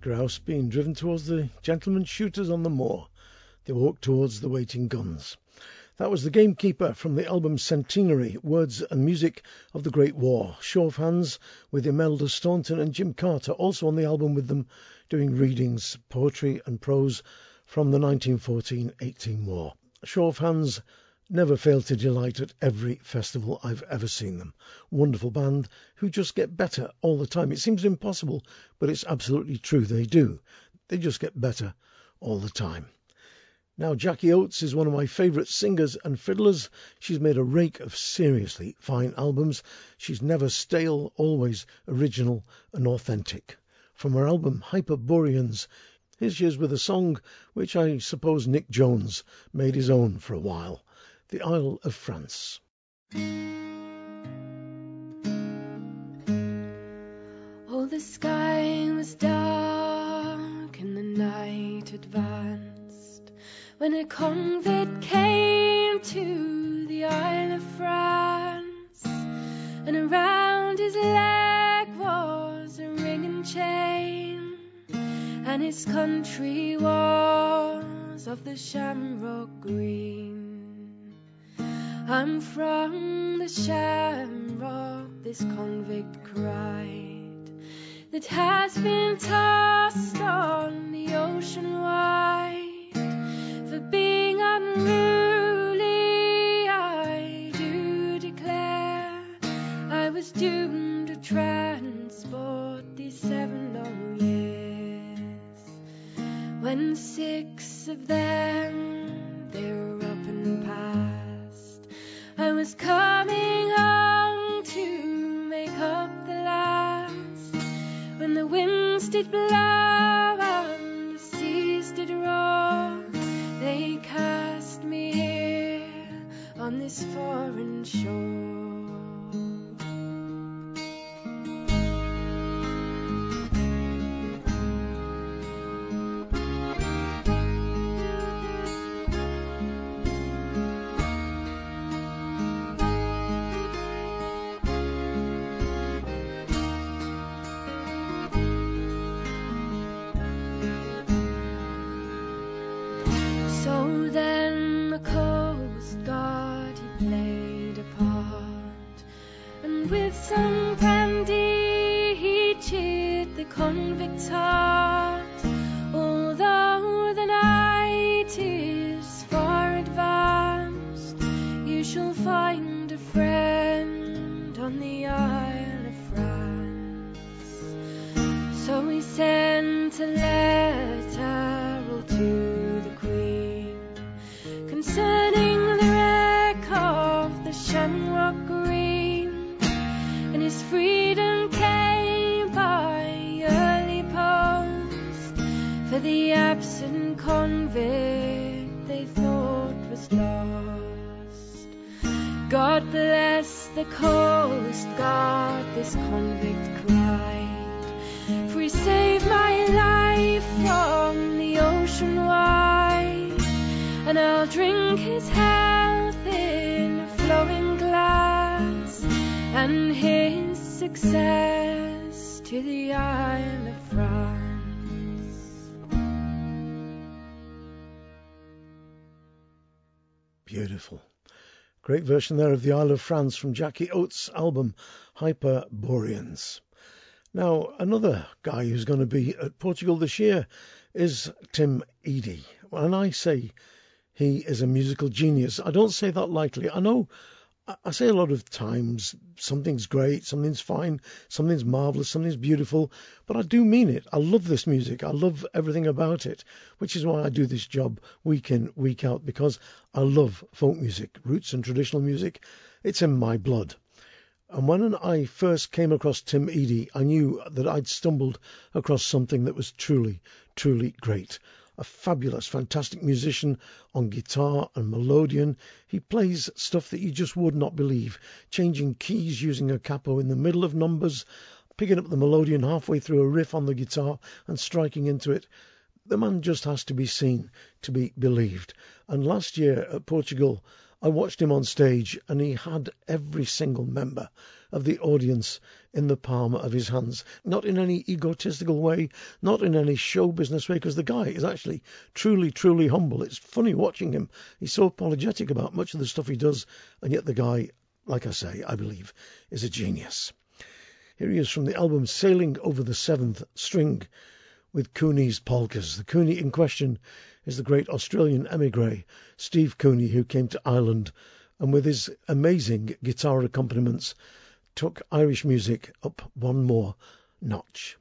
S1: Grouse being driven towards the gentlemen shooters on the moor. They walked towards the waiting guns. That was The Gamekeeper from the album Centenary, Words and Music of the Great War. Show of hands with Imelda Staunton and Jim Carter, also on the album with them, doing readings, poetry and prose from the 1914-18 war. Show of hands never fail to delight at every festival I've ever seen them. Wonderful band who just get better all the time. It seems impossible, but it's absolutely true. They do. They just get better all the time. Now, Jackie Oates is one of my favourite singers and fiddlers. She's made a rake of seriously fine albums. She's never stale, always original and authentic. From her album Hyperboreans, here she is with a song which I suppose Nic Jones made his own for a while The Isle of France.
S14: Oh, the sky was dark and the night advanced when a convict came to the Isle of France, and around his leg was a ring and chain, and his country was of the shamrock green. I'm from the shamrock, this convict cried, that has been tossed on the ocean wide for being unruly, I do declare I was doomed to transport these seven long years. When six of them they I was coming home to make up the last. When the winds did blow and the seas did roar they cast me here on this foreign shore. Brandy he cheered the convict's heart. Although the night is far advanced, you shall find a friend on the Isle of France. So we sent a letter to the Queen concerning freedom came by early post. For the absent convict they thought was lost. God bless the Coast Guard, this convict cried, for he saved my life from the ocean wide, and I'll drink his health in a flowing glass, and his success to the Isle of France.
S1: Beautiful. Great version there of the Isle of France from Jackie Oates' album Hyperboreans. Now, another guy who's going to be at Portugal this year is Tim Edey. And I say he is a musical genius. I don't say that lightly. I know I- say a lot of times something's great, something's fine, something's marvelous, something's beautiful, but I do mean it. I love this music. I love everything about it, which is why I do this job week in, week out, because I love folk music, roots and traditional music. It's in my blood. And when I first came across Tim Edey, I knew that I'd stumbled across something that was truly, truly great. A fabulous, fantastic musician on guitar and melodeon. He plays stuff that you just would not believe, changing keys using a capo in the middle of numbers, picking up the melodeon halfway through a riff on the guitar and striking into it. The man just has to be seen to be believed. And last year at Portugal, I watched him on stage and he had every single member of the audience in the palm of his hands. Not in any egotistical way, not in any show business way, because the guy is actually truly, truly humble. It's funny watching him. He's so apologetic about much of the stuff he does, and yet the guy, like I say, I believe, is a genius. Here he is from the album Sailing Over the Seventh String with Cooney's Polkas. The Cooney in question is the great Australian emigre, Steve Cooney, who came to Ireland and with his amazing guitar accompaniments took Irish music up one more notch.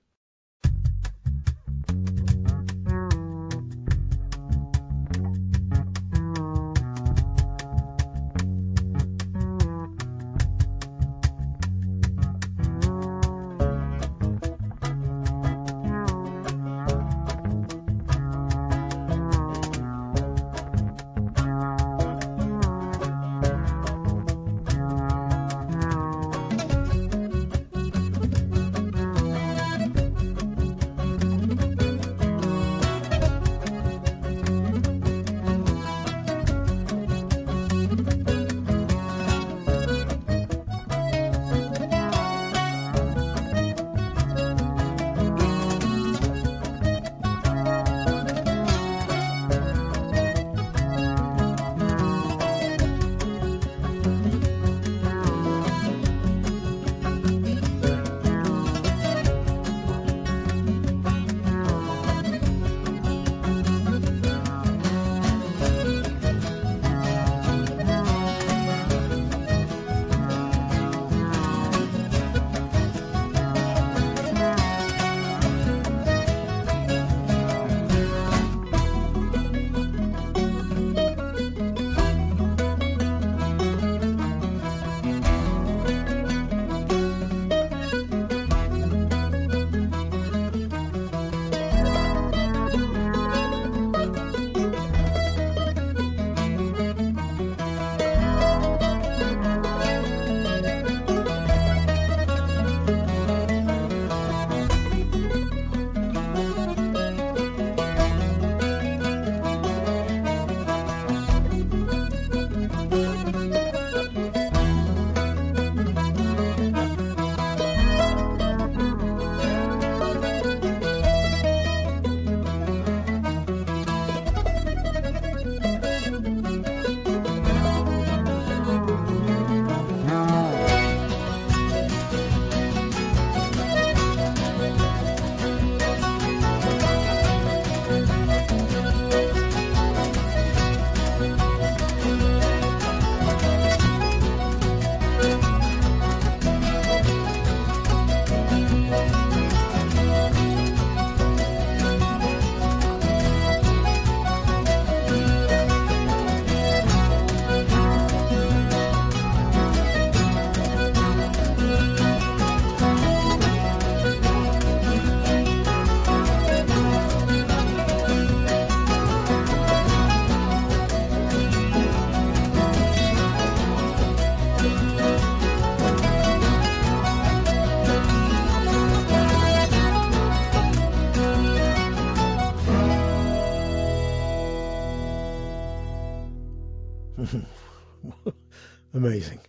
S1: Amazing.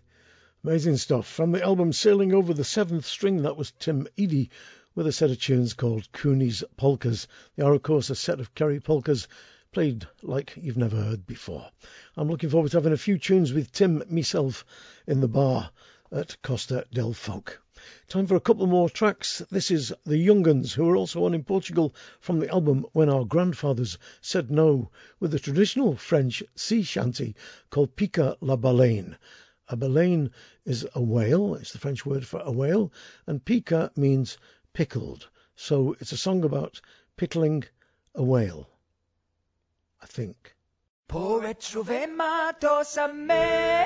S1: Amazing stuff. From the album Sailing Over the Seventh String, that was Tim Edey with a set of tunes called Cooney's Polkas. They are, of course, a set of Kerry polkas played like you've never heard before. I'm looking forward to having a few tunes with Tim myself in the bar at Costa del Folk. Time for a couple more tracks. This is the Young Uns, who are also on in Portugal from the album When Our Grandfathers Said No, with a traditional French sea shanty called Pique la Baleine. A baleine is a whale, it's the French word for a whale, and pica means pickled. So it's a song about pickling a whale, I think.
S4: Retrovermatos a me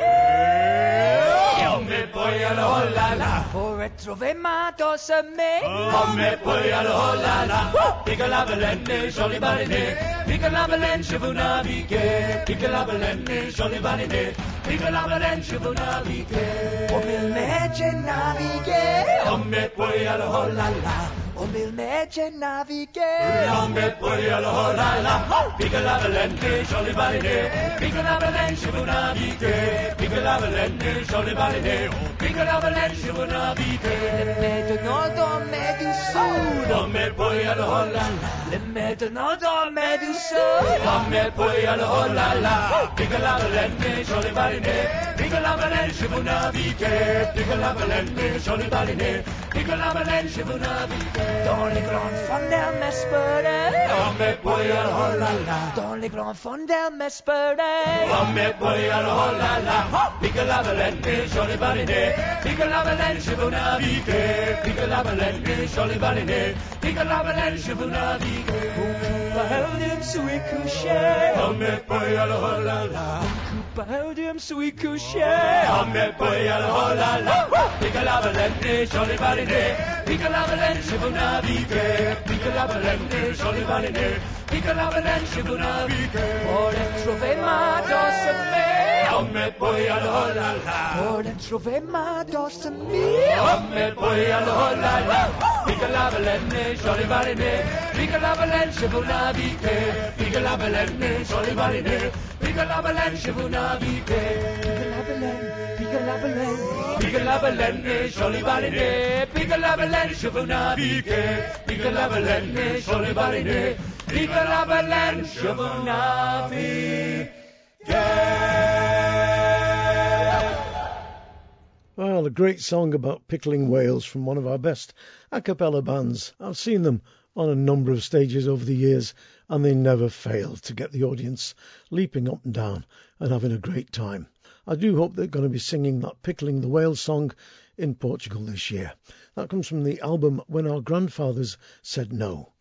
S3: Io me poi allo la
S4: retrovermatos a me
S3: Oh. Me poi allo la la. Oh. Pica la baleine, joli baleine Pica la baleine, je vous navigue Pica la baleine Piccolabalancia Bonavike.
S4: O mil mece navighe,
S3: Omme poi alla hollala.
S4: o mil mece navighe.
S3: Omme poi alla hollala. Piccolabalancia jolly baline. Piccolabalancia Bonavike. Piccolabalancia jolly baline. Piccolabalancia Bonavike.
S4: Le medonodo meduso,
S3: Omme poi alla hollala.
S4: le medonodo meduso.
S3: Omme poi alla hollala. Piccolabalancia jolly baline. Piccolabalancia Bonavike. Piccolabalancia jolly baline. Piccolabalancia Bonavike.
S4: Dans les grandes fondelles m'espérer,
S3: Omme poi alla hollala.
S4: dans les grandes fondelles m'espérer.
S3: Omme poi alla hollala. Piccolabalancia jolly baline. Piccolabalancia Bonavike. Piccolabalancia jolly baline. Piccolabalancia Bonavike.
S4: Behouden sui coucher,
S3: Omme poi alla hollala.
S4: behouden sui coucher.
S3: Omme poi alla hollala. Piccolabalancia jolly baline. Piccolabalancia Bonavike. Piccolabalancia jolly baline. Piccolabalancia Bonavike.
S4: Pour trouver ma danse me,
S3: Omme poi alla hollala.
S4: pour trouver ma danse me.
S3: Omme poi alla hollala. Piccolabalancia jolly baline. Piccolabalancia Bonavike. Piccolabalancia jolly baline. Piccolabalancia Bonavike.
S4: Piccolabelen,
S3: Piccolabalancia jolly baline. Piccolabalancia Bonavike. Piccolabalancia jolly baline. Piccolabalancia Bonavike.
S1: Well, a great song about pickling whales from one of our best a cappella bands. I've seen them on a number of stages over the years, and they never fail to get the audience leaping up and down and having a great time. I do hope they're going to be singing that Pickling the Whale song in Portugal this year. That comes from the album When Our Grandfathers Said No.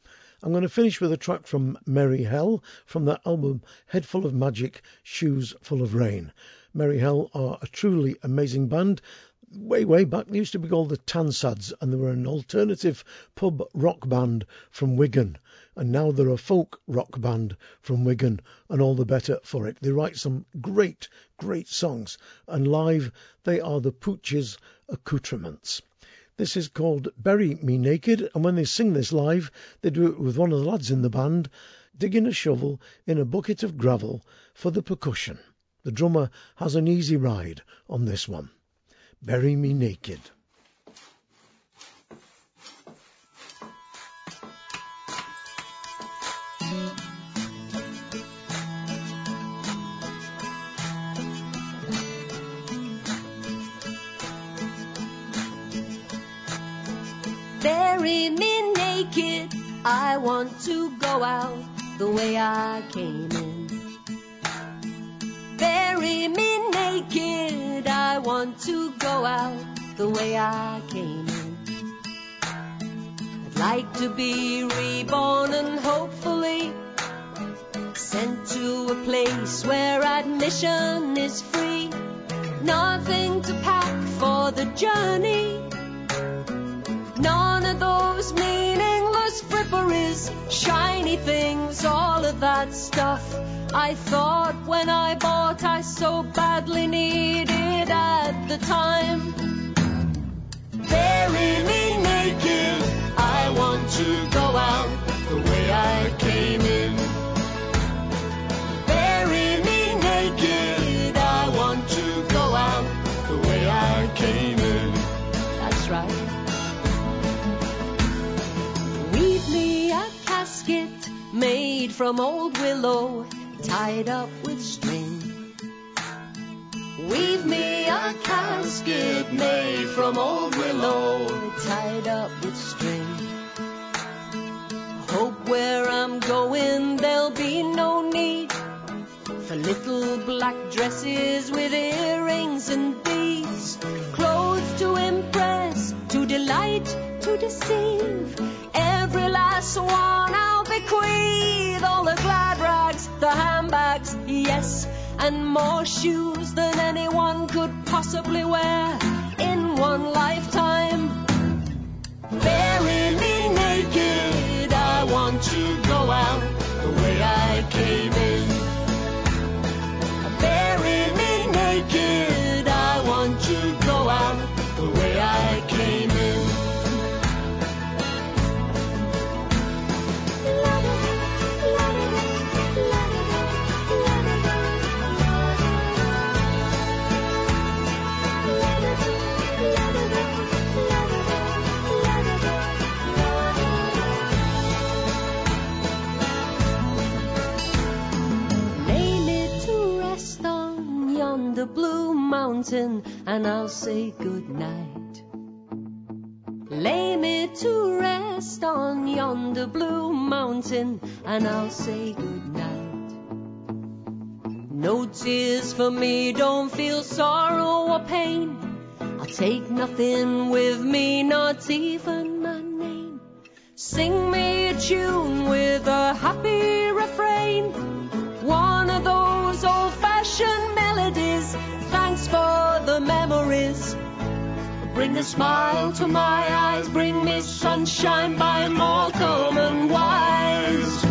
S1: I'm going to finish with a track from Merry Hell from that album Head Full of Magic, Shoes Full of Rain. Merry Hell are a truly amazing band. Way, way back, they used to be called the Tansads, and they were an alternative pub rock band from Wigan. And now they're a folk rock band from Wigan, and all the better for it. They write some great, great songs, and live they are the Pooch's accoutrements. This is called Bury Me Naked, and when they sing this live, they do it with one of the lads in the band digging a shovel in a bucket of gravel for the percussion. The drummer has an easy ride on this one. Bury Me Naked.
S15: I want to go out the way I came in. Bury me naked. I want to go out the way I came in. I'd like to be reborn and hopefully sent to a place where admission is free. Nothing to pack for the journey. None of those meaningless fripperies, shiny things, all of that stuff. I thought when I bought I so badly needed at the time. Bury me naked, I want to go out the way I came in. Bury me naked, I want to go out the way I came in. That's right. Made from old willow, tied up with string. Weave me a casket made from old willow, tied up with string. Hope where I'm going there'll be no need for little black dresses with earrings and beads, clothes to impress, to delight, to deceive. Every last one bequeath, all the glad rags, the handbags, yes, and more shoes than anyone could possibly wear in one lifetime. Bury me naked, I want to go out the way I came in. Bury me naked. Mountain and I'll say good night. Lay me to rest on yonder blue mountain and I'll say good night. No tears for me, don't feel sorrow or pain. I'll take nothing with me, not even my name. Sing me a tune with a happy refrain. One of those old fashioned melodies. Thanks for the memories. Bring a smile to my eyes. Bring me sunshine by Morecambe and Wise.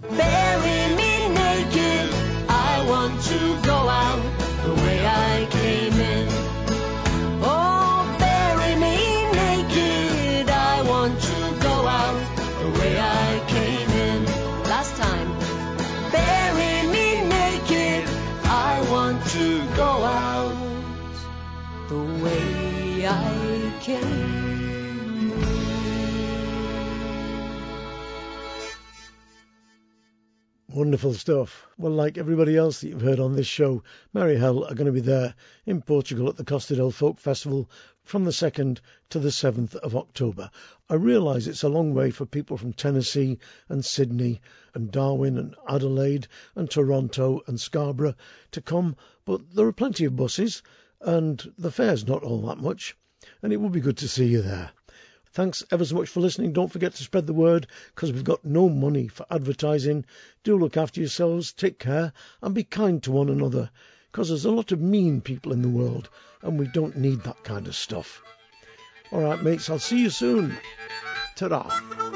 S15: Bury me naked. I want to go out Came.
S1: Wonderful stuff. Well, like everybody else that you've heard on this show, Merry Hell are going to be there in Portugal at the Costa del Folk Festival from the 2nd to the 7th of October. I realise it's a long way for people from Tennessee and Sydney and Darwin and Adelaide and Toronto and Scarborough to come, but there are plenty of buses and the fare's not all that much, and it would be good to see you there. Thanks ever so much for listening. Don't forget to spread the word because we've got no money for advertising. Do look after yourselves, take care, and be kind to one another because there's a lot of mean people in the world and we don't need that kind of stuff. All right, mates, I'll see you soon. Ta-da.